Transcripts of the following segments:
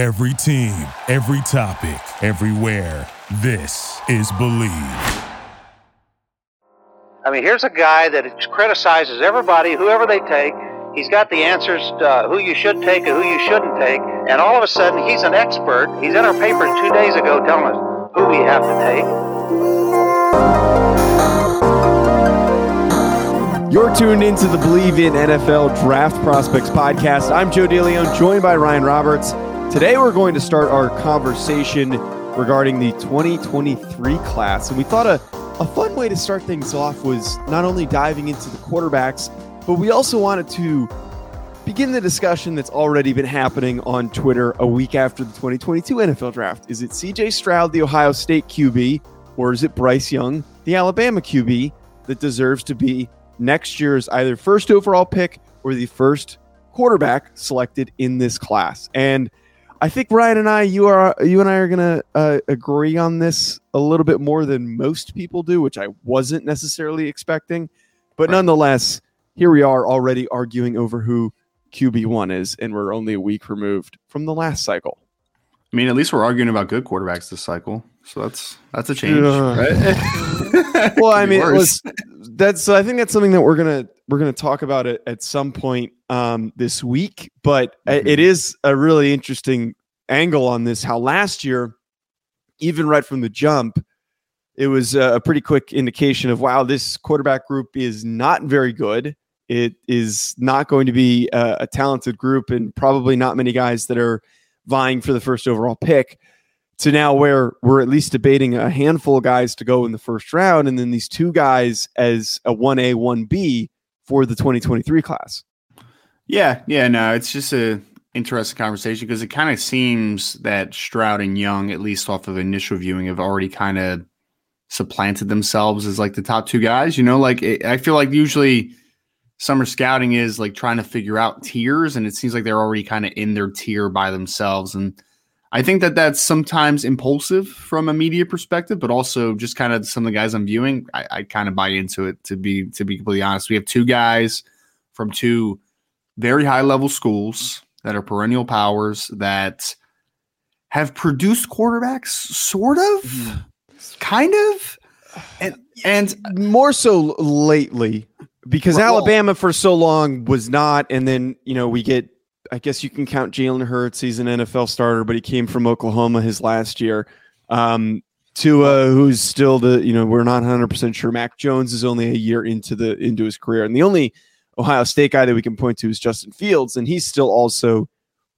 Every team, every topic, everywhere. This is Believe. I mean, here's a guy that criticizes everybody, whoever they take. He's got the answers uh, who you should take and who you shouldn't take. And all of a sudden, he's an expert. He's in our papers two days ago telling us who we have to take. You're tuned into the Believe in NFL Draft Prospects podcast. I'm Joe DeLeon, joined by Ryan Roberts. Today, we're going to start our conversation regarding the 2023 class. And we thought a, a fun way to start things off was not only diving into the quarterbacks, but we also wanted to begin the discussion that's already been happening on Twitter a week after the 2022 NFL draft. Is it CJ Stroud, the Ohio State QB, or is it Bryce Young, the Alabama QB, that deserves to be next year's either first overall pick or the first quarterback selected in this class? And I think Ryan and I, you are, you and I are gonna uh, agree on this a little bit more than most people do, which I wasn't necessarily expecting. But right. nonetheless, here we are already arguing over who QB one is, and we're only a week removed from the last cycle. I mean, at least we're arguing about good quarterbacks this cycle, so that's that's a change, uh, right? well, I mean, was, that's I think that's something that we're gonna we're gonna talk about it at some point um, this week. But mm-hmm. it is a really interesting angle on this. How last year, even right from the jump, it was a pretty quick indication of wow, this quarterback group is not very good. It is not going to be a, a talented group, and probably not many guys that are vying for the first overall pick to now where we're at least debating a handful of guys to go in the first round and then these two guys as a 1A 1B for the 2023 class. Yeah, yeah, no, it's just a interesting conversation because it kind of seems that Stroud and Young at least off of initial viewing have already kind of supplanted themselves as like the top two guys, you know, like it, I feel like usually summer scouting is like trying to figure out tiers and it seems like they're already kind of in their tier by themselves and I think that that's sometimes impulsive from a media perspective, but also just kind of some of the guys I'm viewing. I, I kind of buy into it to be to be completely honest. We have two guys from two very high level schools that are perennial powers that have produced quarterbacks, sort of, mm-hmm. kind of, and and more so lately because well, Alabama for so long was not, and then you know we get. I guess you can count Jalen Hurts. He's an NFL starter, but he came from Oklahoma his last year. Um, Tua, who's still the you know we're not 100 percent sure. Mac Jones is only a year into the into his career, and the only Ohio State guy that we can point to is Justin Fields, and he's still also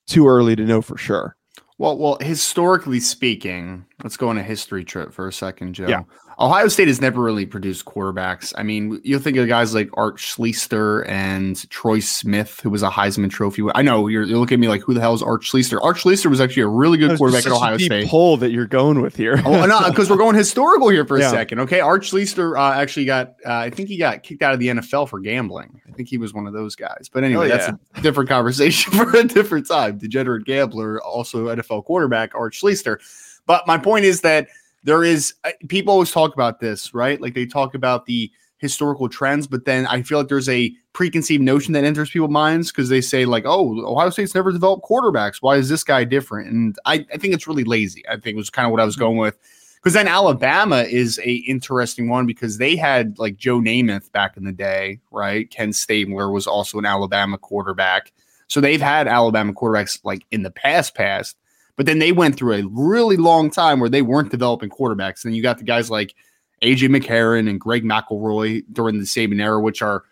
too early to know for sure. Well, well, historically speaking, let's go on a history trip for a second, Joe. Yeah. Ohio State has never really produced quarterbacks. I mean, you'll think of guys like Art Schlichter and Troy Smith, who was a Heisman Trophy. I know you're, you're looking at me like, who the hell is Art Schlichter? Art Schlichter was actually a really good quarterback at Ohio State. Poll that you're going with here. oh, no, because we're going historical here for a yeah. second. Okay, Art Schlichter uh, actually got, uh, I think he got kicked out of the NFL for gambling. I think he was one of those guys. But anyway, oh, yeah. that's a different conversation for a different time. Degenerate gambler, also NFL quarterback Art Schlichter. But my point is that there is people always talk about this, right? Like they talk about the historical trends, but then I feel like there's a preconceived notion that enters people's minds because they say like, "Oh, Ohio State's never developed quarterbacks. Why is this guy different?" And I, I think it's really lazy. I think was kind of what I was mm-hmm. going with. Because then Alabama is a interesting one because they had like Joe Namath back in the day, right? Ken Stabler was also an Alabama quarterback. So they've had Alabama quarterbacks like in the past, past. But then they went through a really long time where they weren't developing quarterbacks. And you got the guys like AJ McCarron and Greg McElroy during the Saban era, which are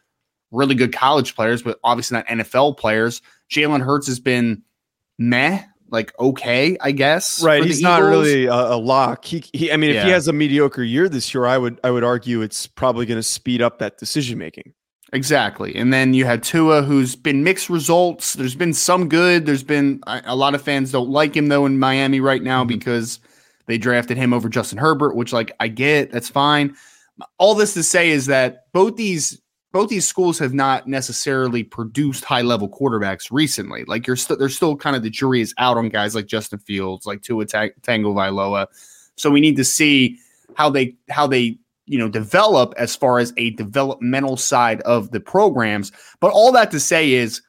really good college players, but obviously not NFL players. Jalen Hurts has been meh, like okay, I guess. Right, he's not really a, a, lock. He, he I mean, if yeah. he has a mediocre year this year, I would I would argue it's probably going to speed up that decision making. Exactly. And then you had Tua, who's been mixed results. There's been some good. There's been a lot of fans don't like him though in Miami right now mm-hmm. because they drafted him over Justin Herbert, which like I get, that's fine. All this to say is that both these both these schools have not necessarily produced high level quarterbacks recently. Like you're still there's still kind of the jury is out on guys like Justin Fields, like Tua Tagovailoa. So we need to see how they how they you know develop as far as a developmental side of the programs but all that to say is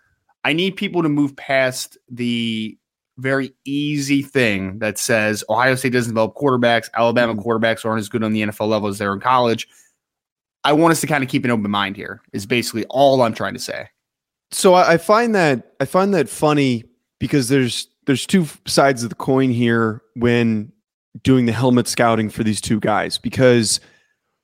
i need people to move past the very easy thing that says Ohio State doesn't develop quarterbacks, Alabama mm-hmm. quarterbacks aren't as good on the NFL level as they're in college. I want us to kind of keep an open mind here. Is basically all I'm trying to say. So I find that I find that funny because there's there's two sides of the coin here when doing the helmet scouting for these two guys because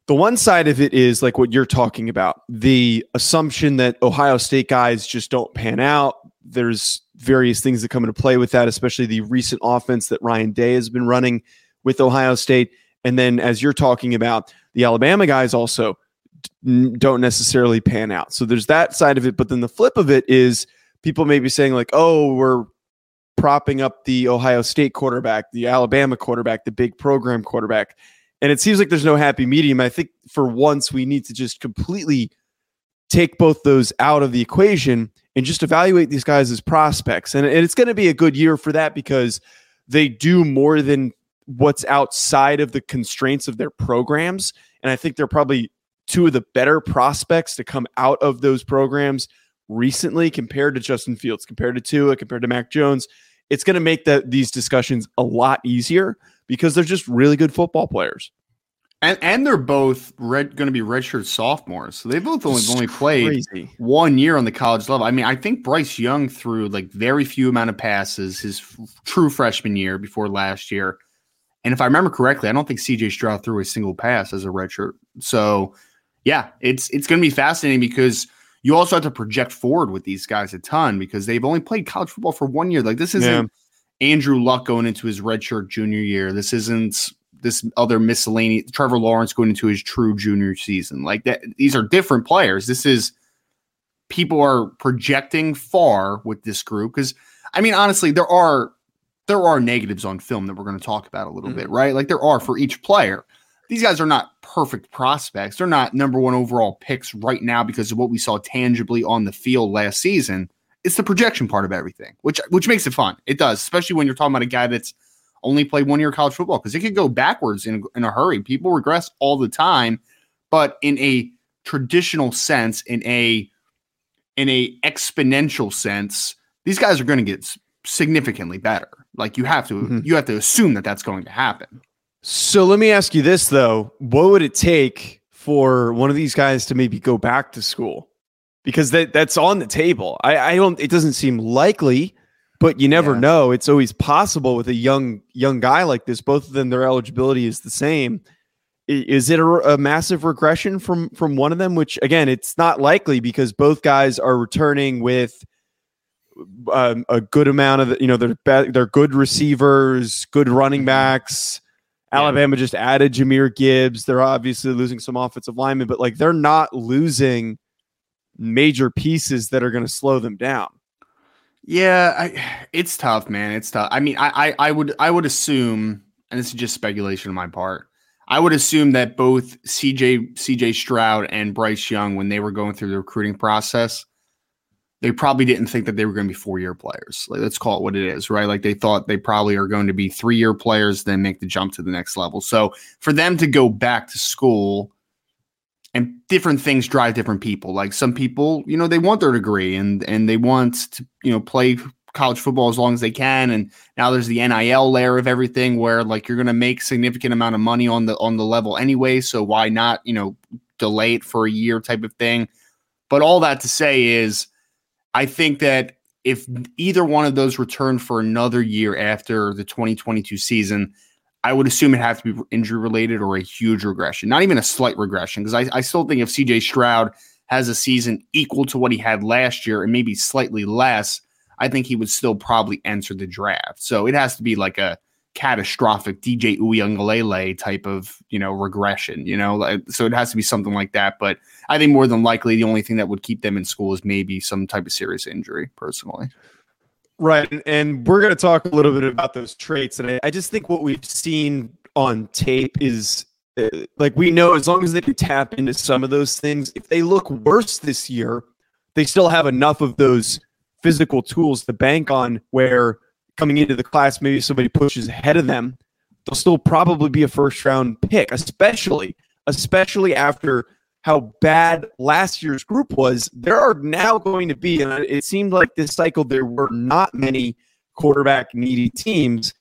the one side of it is like what you're talking about the assumption that Ohio State guys just don't pan out. There's various things that come into play with that, especially the recent offense that Ryan Day has been running with Ohio State. And then, as you're talking about, the Alabama guys also don't necessarily pan out. So there's that side of it. But then the flip of it is people may be saying, like, oh, we're propping up the Ohio State quarterback, the Alabama quarterback, the big program quarterback. And it seems like there's no happy medium. I think for once we need to just completely take both those out of the equation and just evaluate these guys as prospects. And, it's going to be a good year for that because they do more than what's outside of the constraints of their programs. And I think they're probably two of the better prospects to come out of those programs recently compared to Justin Fields, compared to Tua, compared to Mac Jones. It's going to make that these discussions a lot easier because they're just really good football players. And and they're both red going to be redshirt sophomores, so they both only only played crazy. one year on the college level. I mean, I think Bryce Young threw like very few amount of passes his f- true freshman year before last year, and if I remember correctly, I don't think C.J. Stroud threw a single pass as a redshirt. So, yeah, it's it's going to be fascinating because you also have to project forward with these guys a ton because they've only played college football for one year. Like this isn't. Yeah Andrew Luck going into his redshirt junior year. This isn't this other miscellaneous Trevor Lawrence going into his true junior season. Like that, these are different players. This is people are projecting far with this group because I mean, honestly, there are there are negatives on film that we're going to talk about a little mm-hmm. bit, right? Like there are for each player. These guys are not perfect prospects. They're not number one overall picks right now because of what we saw tangibly on the field last season it's the projection part of everything, which which makes it fun. It does, especially when you're talking about a guy that's only played one year of college football because it could go backwards in, in a hurry. People regress all the time, but in a traditional sense, in a in a exponential sense, these guys are going to get significantly better. Like you have to mm-hmm. you have to assume that that's going to happen. So let me ask you this though: What would it take for one of these guys to maybe go back to school? Because that that's on the table. I, I don't. It doesn't seem likely, but you never yeah. know. It's always possible with a young young guy like this. Both of them, their eligibility is the same. Is it a, a massive regression from from one of them? Which again, it's not likely because both guys are returning with. Um, a good amount of the, you know they're be- they're good receivers, good running mm-hmm. backs. Alabama just added Jahmyr Gibbs. They're obviously losing some offensive linemen, but like they're not losing major pieces that are going to slow them down. Yeah, I, it's tough, man. It's tough. I mean, I, I, I would, I would assume, and this is just speculation on my part. I would assume that both CJ, CJ Stroud and Bryce Young, when they were going through the recruiting process, they probably didn't think that they were going to be four year players. Like, let's call it what it is, right? Like they thought they probably are going to be three year players, then make the jump to the next level. So for them to go back to school and different things drive different people. Like some people, you know, they want their degree and and they want to, you know, play college football as long as they can. And now there's the NIL layer of everything where like you're gonna make significant amount of money on the on the level anyway. So why not, you know, delay it for a year type of thing. But all that to say is I think that if either one of those return for another year after the 2022 season, I would assume it has to be injury related or a huge regression, not even a slight regression. Because I, I still think if CJ Stroud has a season equal to what he had last year and maybe slightly less, I think he would still probably enter the draft. So it has to be like a catastrophic DJ Uiagalelei type of, you know, regression, you know, so it has to be something like that. But I think more than likely the only thing that would keep them in school is maybe some type of serious injury personally. Right. And we're going to talk a little bit about those traits. And I, just think what we've seen on tape is uh, like we know as long as they can tap into some of those things, if they look worse this year, they still have enough of those physical tools to bank on where coming into the class, maybe somebody pushes ahead of them, they'll still probably be a first round pick, especially, especially after how bad last year's group was, there are now going to be, and it seemed like this cycle there were not many quarterback needy teams.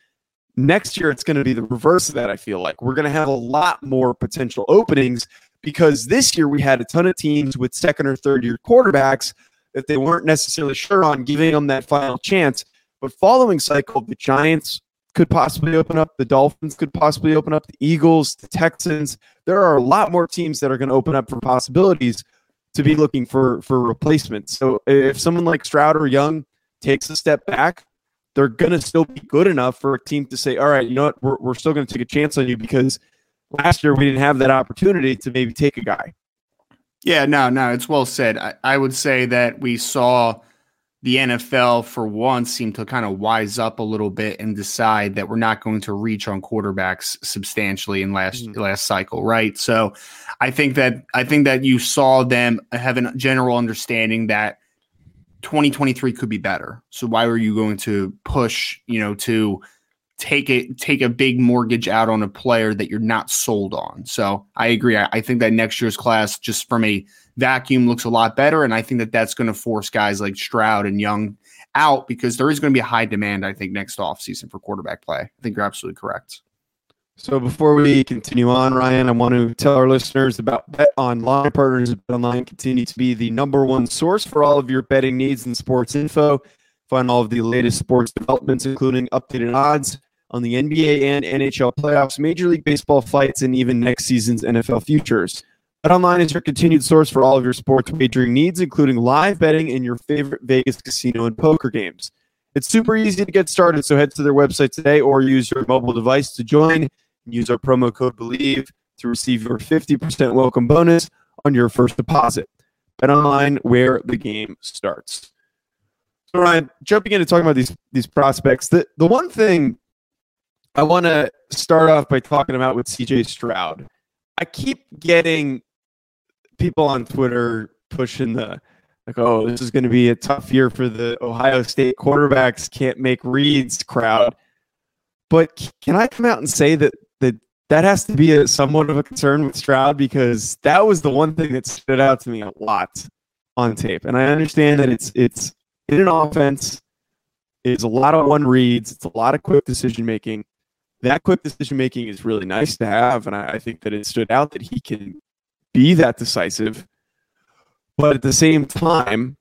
Next year, it's going to be the reverse of that. I feel like we're going to have a lot more potential openings because this year we had a ton of teams with second or third year quarterbacks that they weren't necessarily sure on giving them that final chance. But following cycle, the Giants could possibly open up, the Dolphins could possibly open up, the Eagles, the Texans. There are a lot more teams that are going to open up for possibilities to be looking for for replacements. So if someone like Stroud or Young takes a step back, they're going to still be good enough for a team to say, all right, you know what, we're, we're still going to take a chance on you because last year we didn't have that opportunity to maybe take a guy. Yeah, no, no, it's well said. I, I would say that we saw the NFL for once seemed to kind of wise up a little bit and decide that we're not going to reach on quarterbacks substantially in last mm-hmm. last cycle, right? So I think that I think that you saw them have a general understanding that 2023 could be better. So why were you going to push, you know, to take it take a big mortgage out on a player that you're not sold on? So I agree. I, I think that next year's class, just from a vacuum, looks a lot better, and I think that that's going to force guys like Stroud and Young out because there is going to be a high demand. I think next offseason for quarterback play. I think you're absolutely correct. So before we continue on, Ryan, I want to tell our listeners about BetOnline. Partners BetOnline continue to be the number one source for all of your betting needs and sports info. Find all of the latest sports developments, including updated odds on the NBA and NHL playoffs, Major League Baseball fights, and even next season's NFL futures. BetOnline is your continued source for all of your sports wagering needs, including live betting and your favorite Vegas casino and poker games. It's super easy to get started, so head to their website today or use your mobile device to join. And use our promo code BELIEVE to receive your 50% welcome bonus on your first deposit. BetOnline where the game starts. So Ryan, jumping into talking about these these prospects, the, the one thing I want to start off by talking about with CJ Stroud. I keep getting people on Twitter pushing the like, oh, this is going to be a tough year for the Ohio State quarterbacks can't make reads crowd. But can I come out and say that that that has to be a somewhat of a concern with Stroud because that was the one thing that stood out to me a lot on tape. And I understand that it's it's in an offense, it's a lot of one reads, it's a lot of quick decision making. That quick decision making is really nice to have, and I, I think that it stood out that he can be that decisive. But at the same time,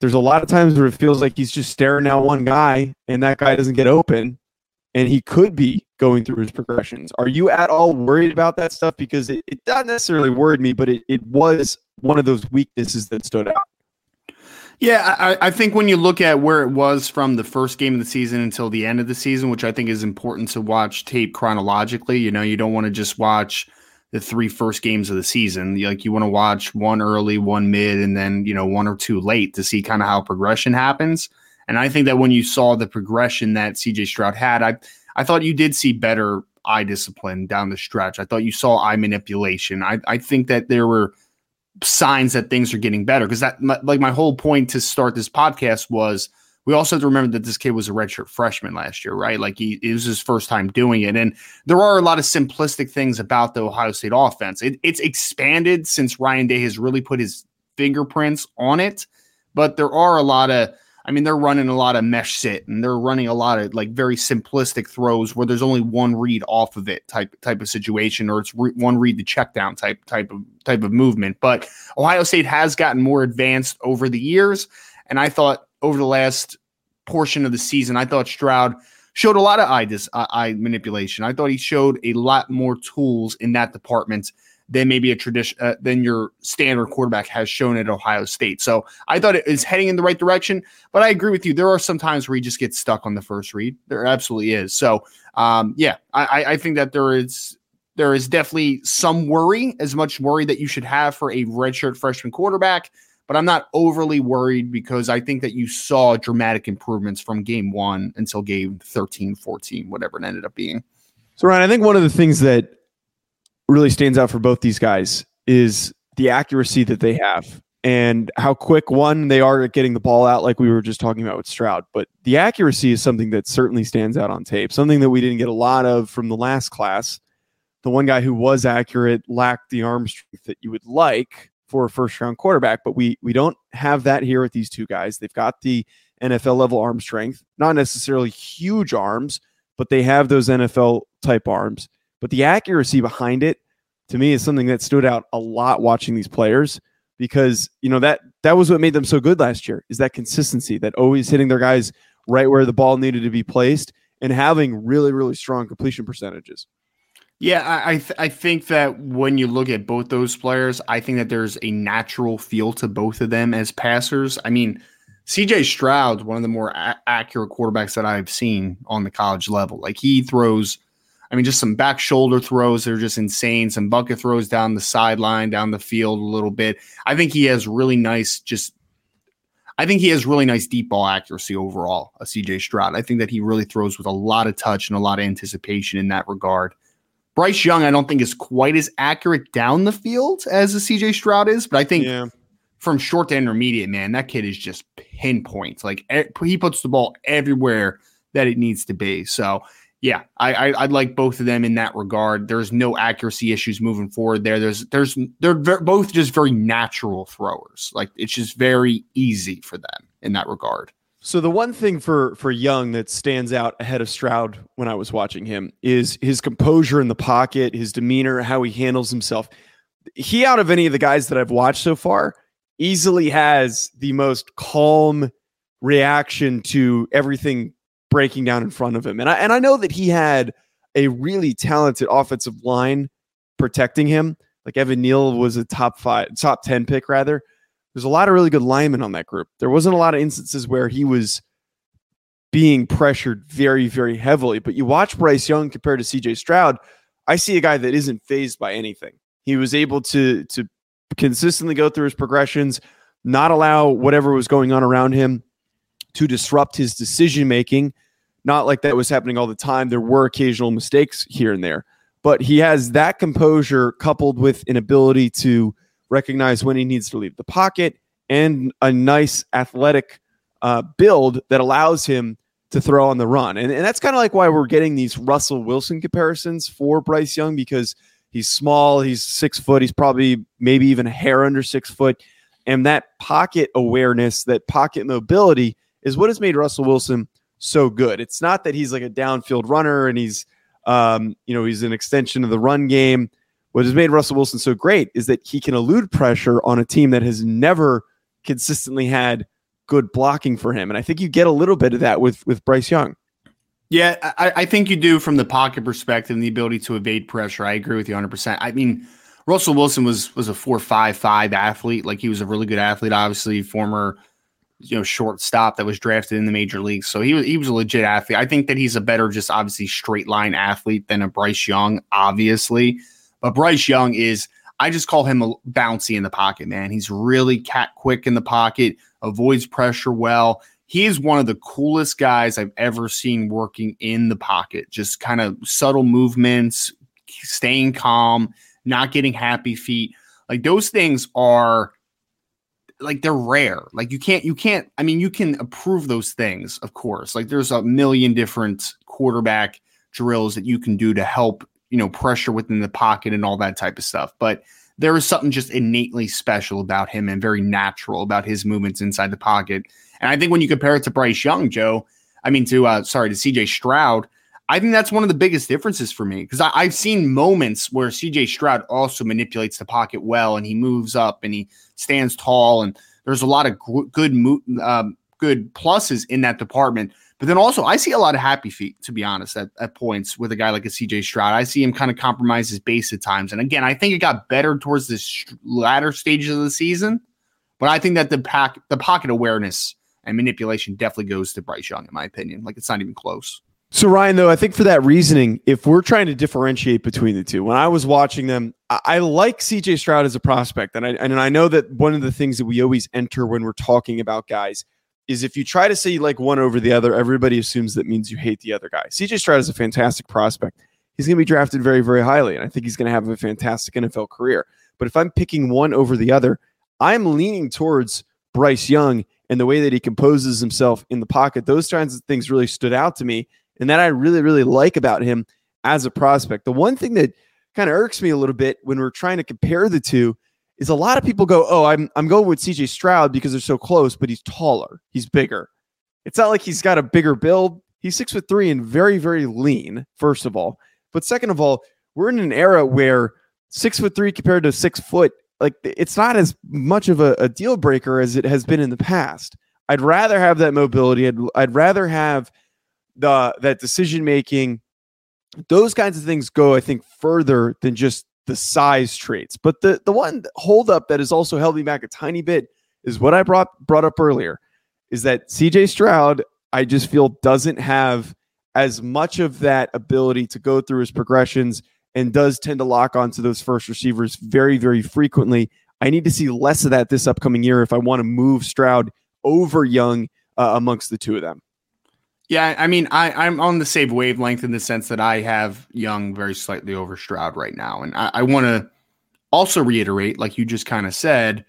there's a lot of times where it feels like he's just staring at one guy and that guy doesn't get open and he could be going through his progressions. Are you at all worried about that stuff? Because it, it not necessarily worried me, but it, it was one of those weaknesses that stood out. Yeah, I, I, think when you look at where it was from the first game of the season until the end of the season, which I think is important to watch tape chronologically, you know, you don't want to just watch the three first games of the season. Like you want to watch one early, one mid, and then, you know, one or two late to see kind of how progression happens. And I think that when you saw the progression that CJ Stroud had, I I thought you did see better eye discipline down the stretch. I thought you saw eye manipulation. I I think that there were signs that things are getting better because that my, like my whole point to start this podcast was we also have to remember that this kid was a redshirt freshman last year, right? Like he it was his first time doing it, and there are a lot of simplistic things about the Ohio State offense. It, it's expanded since Ryan Day has really put his fingerprints on it, but there are a lot of I mean, they're running a lot of mesh sit and they're running a lot of like very simplistic throws where there's only one read off of it type type of situation, or it's re- one read to check down type type of type of movement. But Ohio State has gotten more advanced over the years, and I thought over the last portion of the season, I thought Stroud showed a lot of eye dis- uh, eye manipulation. I thought he showed a lot more tools in that department than maybe a tradition uh, than your standard quarterback has shown at Ohio State. So I thought it is heading in the right direction. But I agree with you. There are some times where he just gets stuck on the first read. There absolutely is. So um, yeah, I, I think that there is there is definitely some worry, as much worry that you should have for a redshirt freshman quarterback. But I'm not overly worried because I think that you saw dramatic improvements from game one until game 13, 14, whatever it ended up being. So, Ryan, I think one of the things that really stands out for both these guys is the accuracy that they have and how quick one they are at getting the ball out like we were just talking about with Stroud but the accuracy is something that certainly stands out on tape. Something that we didn't get a lot of from the last class. The one guy who was accurate lacked the arm strength that you would like for a first round quarterback but we we don't have that here with these two guys. They've got the NFL level arm strength, not necessarily huge arms, but they have those NFL type arms. But the accuracy behind it, to me, is something that stood out a lot watching these players because you know that that was what made them so good last year is that consistency, that always hitting their guys right where the ball needed to be placed and having really really strong completion percentages. Yeah, I th- I think that when you look at both those players, I think that there's a natural feel to both of them as passers. I mean, CJ Stroud's one of the more a- accurate quarterbacks that I've seen on the college level. Like he throws, I mean, just some back shoulder throws that are just insane. Some bucket throws down the sideline, down the field a little bit. I think he has really nice, just. I think he has really nice deep ball accuracy overall. Uh, a CJ Stroud. I think that he really throws with a lot of touch and a lot of anticipation in that regard. Bryce Young, I don't think is quite as accurate down the field as a CJ Stroud is, but I think yeah from short to intermediate, man, that kid is just pinpoint. Like he puts the ball everywhere that it needs to be. So yeah, I, I would like both of them in that regard. There's no accuracy issues moving forward there. There's there's they're both just very natural throwers. Like it's just very easy for them in that regard. So the one thing for for Young that stands out ahead of Stroud when I was watching him is his composure in the pocket, his demeanor, how he handles himself. He out of any of the guys that I've watched so far easily has the most calm reaction to everything breaking down in front of him. And I and I know that he had a really talented offensive line protecting him. Like Evan Neal was a top five, top 10 pick rather. There's a lot of really good linemen on that group. There wasn't a lot of instances where he was being pressured very, very heavily. But you watch Bryce Young compared to CJ Stroud, I see a guy that isn't fazed by anything. He was able to to consistently go through his progressions, not allow whatever was going on around him to disrupt his decision making. Not like that was happening all the time. There were occasional mistakes here and there, but he has that composure coupled with an ability to recognize when he needs to leave the pocket and a nice athletic uh, build that allows him to throw on the run. And, and that's kind of like why we're getting these Russell Wilson comparisons for Bryce Young because – He's small. He's six foot. He's probably maybe even a hair under six foot. And that pocket awareness, that pocket mobility is what has made Russell Wilson so good. It's not that he's like a downfield runner and he's, um, you know, he's an extension of the run game. What has made Russell Wilson so great is that he can elude pressure on a team that has never consistently had good blocking for him. And I think you get a little bit of that with with Bryce Young. Yeah, I, I, think you do from the pocket perspective and the ability to evade pressure. I agree with you 100%. I mean, Russell Wilson was was a four five five athlete. Like he was a really good athlete, obviously, former you know shortstop that was drafted in the major leagues. So he was he was a legit athlete. I think that he's a better, just obviously straight line athlete than a Bryce Young, obviously. But Bryce Young is I just call him a bouncy in the pocket, man. He's really cat quick in the pocket, avoids pressure well he is one of the coolest guys I've ever seen working in the pocket. Just kind of subtle movements, staying calm, not getting happy feet. Like those things are like they're rare. Like you can't you can't I mean you can approve those things, of course. Like there's a million different quarterback drills that you can do to help, you know, pressure within the pocket and all that type of stuff. But there is something just innately special about him and very natural about his movements inside the pocket and I think when you compare it to Bryce Young, Joe, I mean to uh, sorry to CJ Stroud, I think that's one of the biggest differences for me because I've seen moments where CJ Stroud also manipulates the pocket well and he moves up and he stands tall and there's a lot of good um, good pluses in that department. But then also, I see a lot of happy feet, to be honest, at, at points with a guy like a CJ Stroud. I see him kind of compromise his base at times. And again, I think it got better towards this latter stages of the season. But I think that the pack, the pocket awareness and manipulation definitely goes to Bryce Young, in my opinion. Like it's not even close. So Ryan, though, I think for that reasoning, if we're trying to differentiate between the two, when I was watching them, I, like CJ Stroud as a prospect, and I and I know that one of the things that we always enter when we're talking about guys is if you try to say you like one over the other, everybody assumes that means you hate the other guy. CJ Stroud is a fantastic prospect. He's going to be drafted very, very highly, and I think he's going to have a fantastic NFL career. But if I'm picking one over the other, I'm leaning towards Bryce Young and the way that he composes himself in the pocket, those kinds of things really stood out to me. And that I really, really like about him as a prospect. The one thing that kind of irks me a little bit when we're trying to compare the two is a lot of people go, Oh, I'm I'm going with CJ Stroud because they're so close, but he's taller, he's bigger. it's not like he's got a bigger build. He's six foot three and very, very lean, first of all. But second of all, we're in an era where six foot three compared to six foot, like it's not as much of a, a deal breaker as it has been in the past. I'd rather have that mobility. I'd, I'd rather have the that decision making. Those kinds of things go, I think, further than just the size traits. But the the one holdup that has also held me back a tiny bit is what I brought brought up earlier, is that CJ Stroud, I just feel doesn't have as much of that ability to go through his progressions and does tend to lock onto those first receivers very, very frequently. I need to see less of that this upcoming year if I want to move Stroud over Young uh, amongst the two of them. Yeah, I mean, I, I'm on the same wavelength in the sense that I have Young very slightly over Stroud right now. And I, I want to also reiterate, like you just kind of said,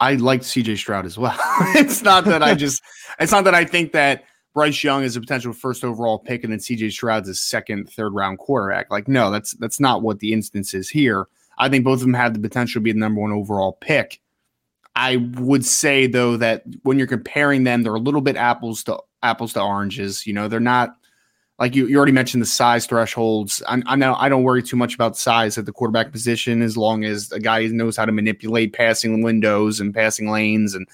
I like CJ Stroud as well. it's not that I just, it's not that I think that Bryce Young is a potential first overall pick and then CJ Stroud's a second, third round quarterback. Like, no, that's that's not what the instance is here. I think both of them have the potential to be the number one overall pick. I would say though that when you're comparing them, they're a little bit apples to apples to oranges. You know, they're not like you, you already mentioned the size thresholds. I, I know I don't worry too much about size at the quarterback position as long as a guy knows how to manipulate passing windows and passing lanes. And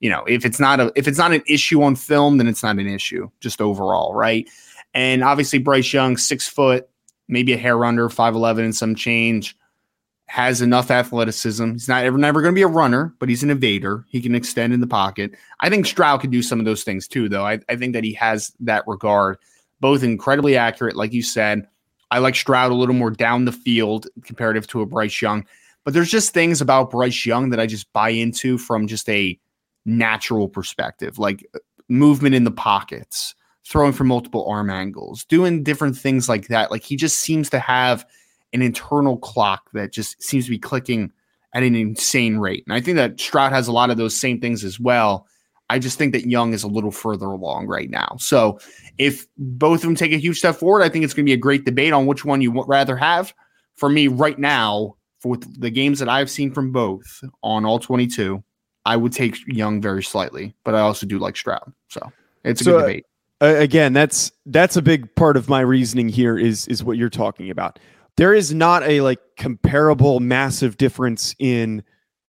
you know, if it's not a if it's not an issue on film, then it's not an issue just overall, right? And obviously Bryce Young, six foot, maybe a hair under, five eleven and some change has enough athleticism. He's not ever never going to be a runner, but he's an evader. He can extend in the pocket. I think Stroud can do some of those things too, though. I, I think that he has that regard, both incredibly accurate, like you said. I like Stroud a little more down the field comparative to a Bryce Young. But there's just things about Bryce Young that I just buy into from just a natural perspective, like uh, movement in the pockets, throwing from multiple arm angles, doing different things like that. Like he just seems to have – an internal clock that just seems to be clicking at an insane rate. And I think that Stroud has a lot of those same things as well. I just think that Young is a little further along right now. So if both of them take a huge step forward, I think it's going to be a great debate on which one you would rather have. For me, right now, for the games that I've seen from both on all 22, I would take Young very slightly, but I also do like Stroud. So it's a so, good debate. Uh, again, that's that's a big part of my reasoning here is is what you're talking about there is not a like comparable massive difference in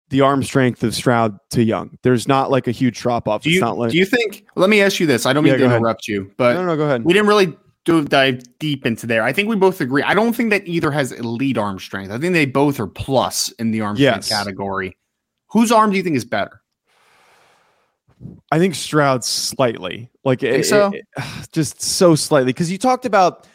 the arm strength of Stroud to Young. There's not like a huge drop off. Do you, like, do you think? Let me ask you this. I don't mean yeah, to interrupt ahead. you, but no, no, go ahead. We didn't really do dive deep into there. I think we both agree. I don't think that either has elite arm strength. I think they both are plus in the arm yes. strength category. Whose arm do you think is better? I think Stroud slightly. Like it, so? It, just so slightly because you talked about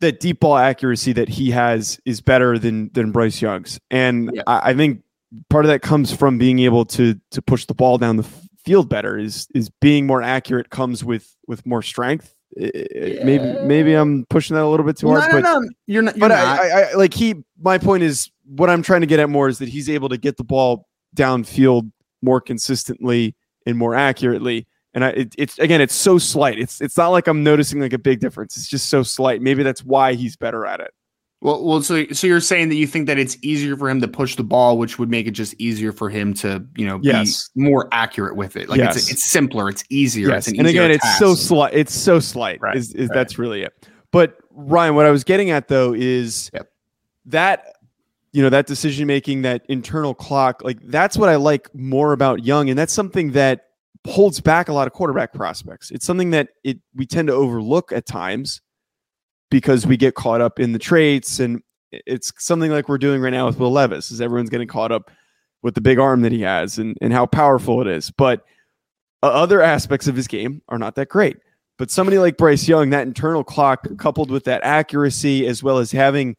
that deep ball accuracy that he has is better than than Bryce Young's, and yeah. I, I, think part of that comes from being able to to push the ball down the field better. Is is being more accurate comes with with more strength. Yeah. Maybe maybe I'm pushing that a little bit too hard. No, no, no, you're not. You're but not. I, I, I like he. My point is what I'm trying to get at more is that he's able to get the ball downfield more consistently and more accurately and I, it, it's again, it's so slight. It's it's not like I'm noticing like a big difference. It's just so slight. Maybe that's why he's better at it. Well, well, so so you're saying that you think that it's easier for him to push the ball, which would make it just easier for him to, you know, yes. be more accurate with it. Like yes. it's it's simpler, it's easier. Yes. It's an and again, it's so slight. It's so slight. Right. Is, is right. that's really it. But Ryan, what I was getting at though is yep. that you know that decision making, that internal clock, like that's what I like more about Young, and that's something that holds back a lot of quarterback prospects. It's something that it we tend to overlook at times because we get caught up in the traits and it's something like we're doing right now with Will Levis is everyone's getting caught up with the big arm that he has and, and how powerful it is. But uh, other aspects of his game are not that great. But somebody like Bryce Young, that internal clock coupled with that accuracy, as well as having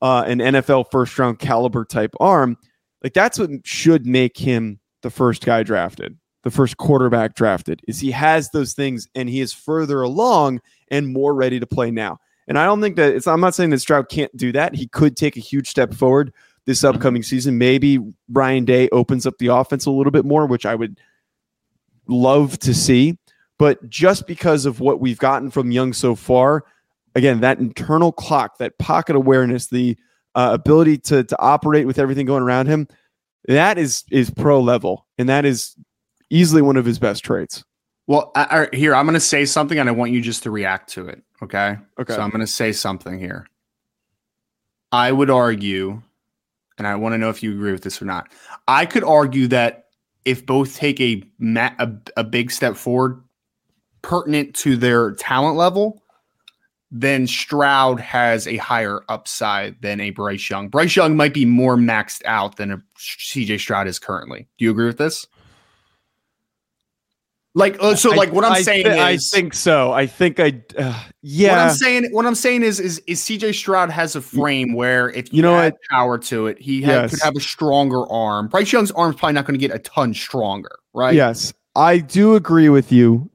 uh, an NFL first round caliber type arm, like that's what should make him the first guy drafted the first quarterback drafted is he has those things and he is further along and more ready to play now. And I don't think that it's I'm not saying that Stroud can't do that. He could take a huge step forward this upcoming season. Maybe Ryan Day opens up the offense a little bit more, which I would love to see. But just because of what we've gotten from Young so far, again, that internal clock, that pocket awareness, the uh, ability to to operate with everything going around him, that is is pro level, and that is easily one of his best traits. Well, I, I, here I'm going to say something, and I want you just to react to it. Okay. Okay. So I'm going to say something here. I would argue, and I want to know if you agree with this or not. I could argue that if both take a a, a big step forward, pertinent to their talent level, then Stroud has a higher upside than a Bryce Young. Bryce Young might be more maxed out than a CJ Stroud is currently. Do you agree with this? Like uh, so, like what I'm I saying th- is, I think so. I think I, uh, yeah. What I'm saying, what I'm saying is, is, is CJ Stroud has a frame where if you, know add what? power to it, he Yes. could have a stronger arm. Bryce Young's arm's probably not going to get a ton stronger, right? Yes, I do agree with you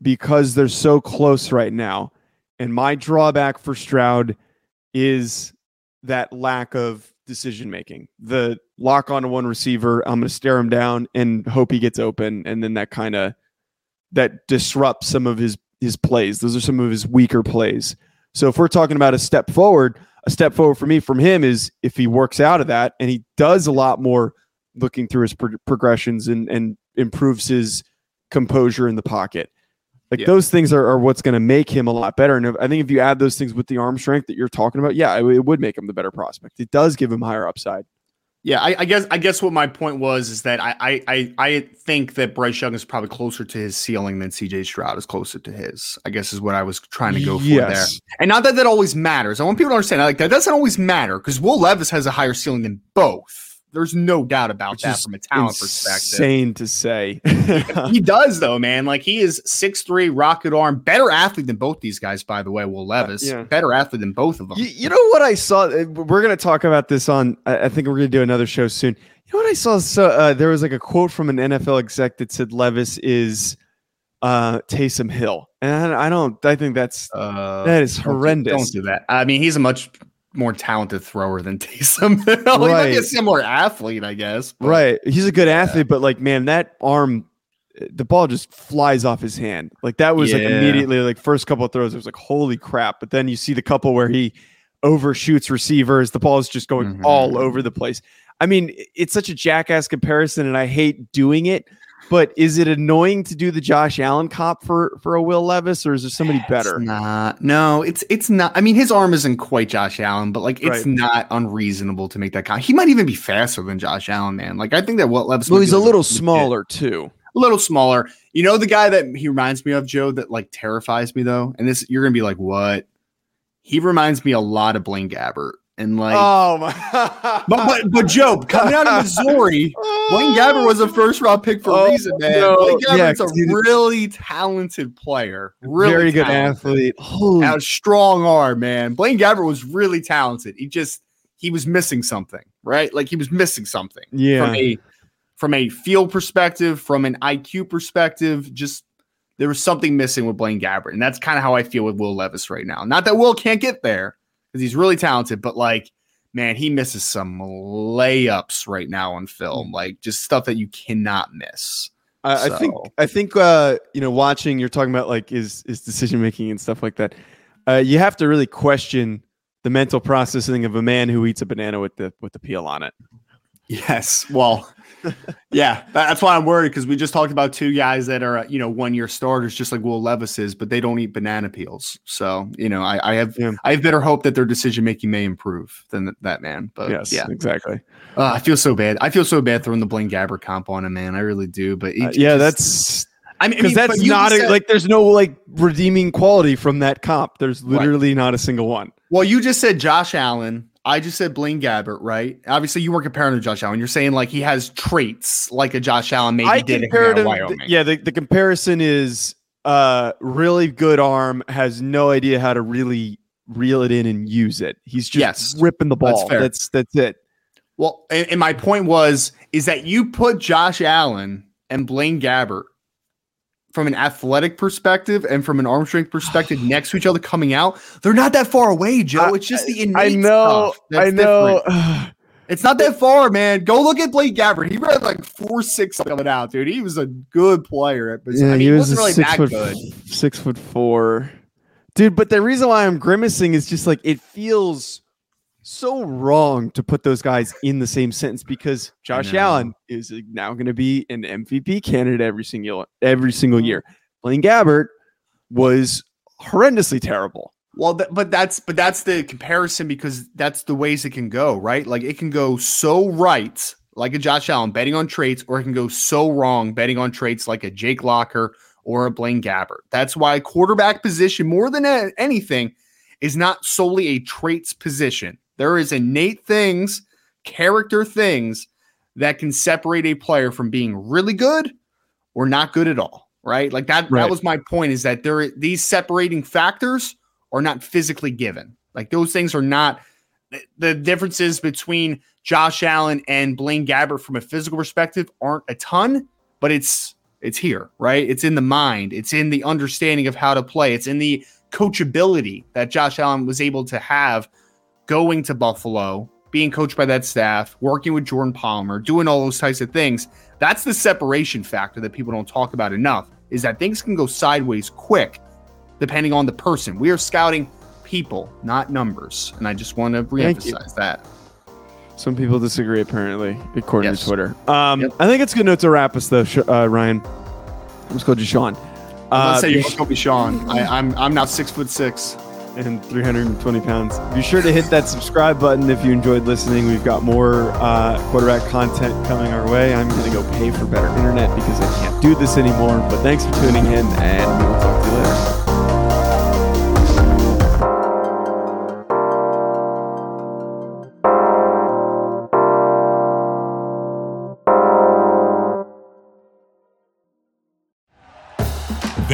because they're so close right now. And my drawback for Stroud is that lack of decision making. The lock onto one receiver, I'm going to stare him down and hope he gets open, and then that kind of that disrupts some of his his plays. Those are some of his weaker plays. So if we're talking about a step forward, a step forward for me from him is if he works out of that and he does a lot more looking through his pro- progressions and and improves his composure in the pocket. Like Yeah. those things are, are what's going to make him a lot better. And if, I think if you add those things with the arm strength that you're talking about, yeah, it, it would make him the better prospect. It does give him higher upside. Yeah, I, I guess I guess what my point was is that I, I I I think that Bryce Young is probably closer to his ceiling than CJ Stroud is closer to his. I guess is what I was trying to go for there. And not that that always matters. I want people to understand like that doesn't always matter because Will Levis has a higher ceiling than both. There's no doubt about Which that from a talent perspective. Insane to say. He does though, man. Like he is 6'3", rocket arm, better athlete than both these guys, by the way. Will Levis, yeah. better athlete than both of them. You, you know what I saw? Uh, We're going to talk about this on. I think we're going to do another show soon. You know what I saw? So uh, there was like a quote from an NFL exec that said Levis is uh, Taysom Hill, and I don't. I think that's Uh, that is horrendous. Don't do that. I mean, he's a much more talented thrower than Taysom. Hill. might be a Right. similar athlete, I guess. but- right. He's a good athlete, but like, man, that arm, the ball just flies off his hand. Like that was like immediately like first couple of throws. It was like holy crap. But then you see the couple where he overshoots receivers. The ball is just going Mhm. all over the place. I mean, it's such a jackass comparison, and I hate doing it. But is it annoying to do the Josh Allen cop for for a Will Levis, or is there somebody better? It's not. No, it's it's not. I mean, his arm isn't quite Josh Allen, but like it's Right. not unreasonable to make that count. He might even be faster than Josh Allen, man. Like I think that what Levis. Well, he's a little smaller too. a little smaller. You know the guy that he reminds me of, Joe, that like terrifies me though, and this you're gonna be like, what? He reminds me a lot of Blaine Gabbert, and like, Oh my! but, but but Joe, coming out of Missouri, Blaine Gabbert was a first round pick for Oh, a reason, man. no. Blaine Yeah, Gabbert's a really talented player, really very good talented. athlete. Holy Had a strong arm, man. Blaine Gabbert was really talented. He just he was missing something, right? Like he was missing something yeah. from a from a field perspective, from an IQ perspective, just there was something missing with Blaine Gabbert. And that's kind of how I feel with Will Levis right now. Not that Will can't get there because he's really talented, but like, man, he misses some layups right now on film, like just stuff that you cannot miss. I, I think I think uh, you know, watching you're talking about like his his decision making and stuff like that. Uh, you have to really question the mental processing of a man who eats a banana with the with the peel on it. Yes. Well, yeah, that's why I'm worried because we just talked about two guys that are, you know, one year starters, just like Will Levis is, but they don't eat banana peels. So, you know, I, I have, Yeah. I have better hope that their decision making may improve than th- that man. But yes, yeah, exactly. Uh, I feel so bad. I feel so bad throwing the Blaine Gabbert comp on him, man. I really do. But Uh, yeah, just- that's I mean, because that's not a, said- like there's no like redeeming quality from that comp. There's literally not a single one. Well, you just said Josh Allen. I just said Blaine Gabbert, right? Obviously, you weren't comparing to Josh Allen. You're saying like he has traits like a Josh Allen maybe I did in. Wyoming. Yeah, the, the comparison is uh really good arm, has no idea how to really reel it in and use it. He's just Yes, ripping the that's ball. fair. That's that's it. Well, and, and my point was is that you put Josh Allen and Blaine Gabbert from an athletic perspective and from an arm strength perspective next to each other coming out, they're not that far away, Joe. It's just the innate I know. stuff that's I know. different. It's not that far, man. Go look at Blake Gabbert. He ran like four six coming out, dude. He was a good player at yeah, I mean, he was wasn't a really six that foot good. six foot four, dude. But the reason why I'm grimacing is just like it feels so wrong to put those guys in the same sentence because Josh know. Allen is now going to be an MVP candidate every single every single year. Blaine Gabbert was horrendously terrible. Well, th- but that's but that's the comparison because that's the ways it can go, right? Like it can go so right, like a Josh Allen betting on traits, or it can go so wrong betting on traits like a Jake Locker or a Blaine Gabbert. That's why quarterback position, more than anything, is not solely a traits position. There is innate things, character things that can separate a player from being really good or not good at all. Right. Like that, right. that was my point is that there these separating factors are not physically given. Like those things are not the differences between Josh Allen and Blaine Gabbert from a physical perspective aren't a ton, but it's it's here, right? It's in the mind, it's in the understanding of how to play, it's in the coachability that Josh Allen was able to have going to Buffalo, being coached by that staff, working with Jordan Palmer, doing all those types of things. That's the separation factor that people don't talk about enough is that things can go sideways quick depending on the person. We are scouting people, not numbers. And I just want to reemphasize that. Some people disagree, apparently, according yes. to Twitter. Um, yep. I think it's good note to wrap us, though, uh, Ryan. I'm just called you Sean. Uh, say you call me Sean. I, I'm I'm now six foot six and 320 pounds. Be sure to hit that subscribe button if you enjoyed listening. We've got more uh, quarterback content coming our way. I'm going to go pay for better internet because I can't do this anymore. But thanks for tuning in, and we'll talk to you later.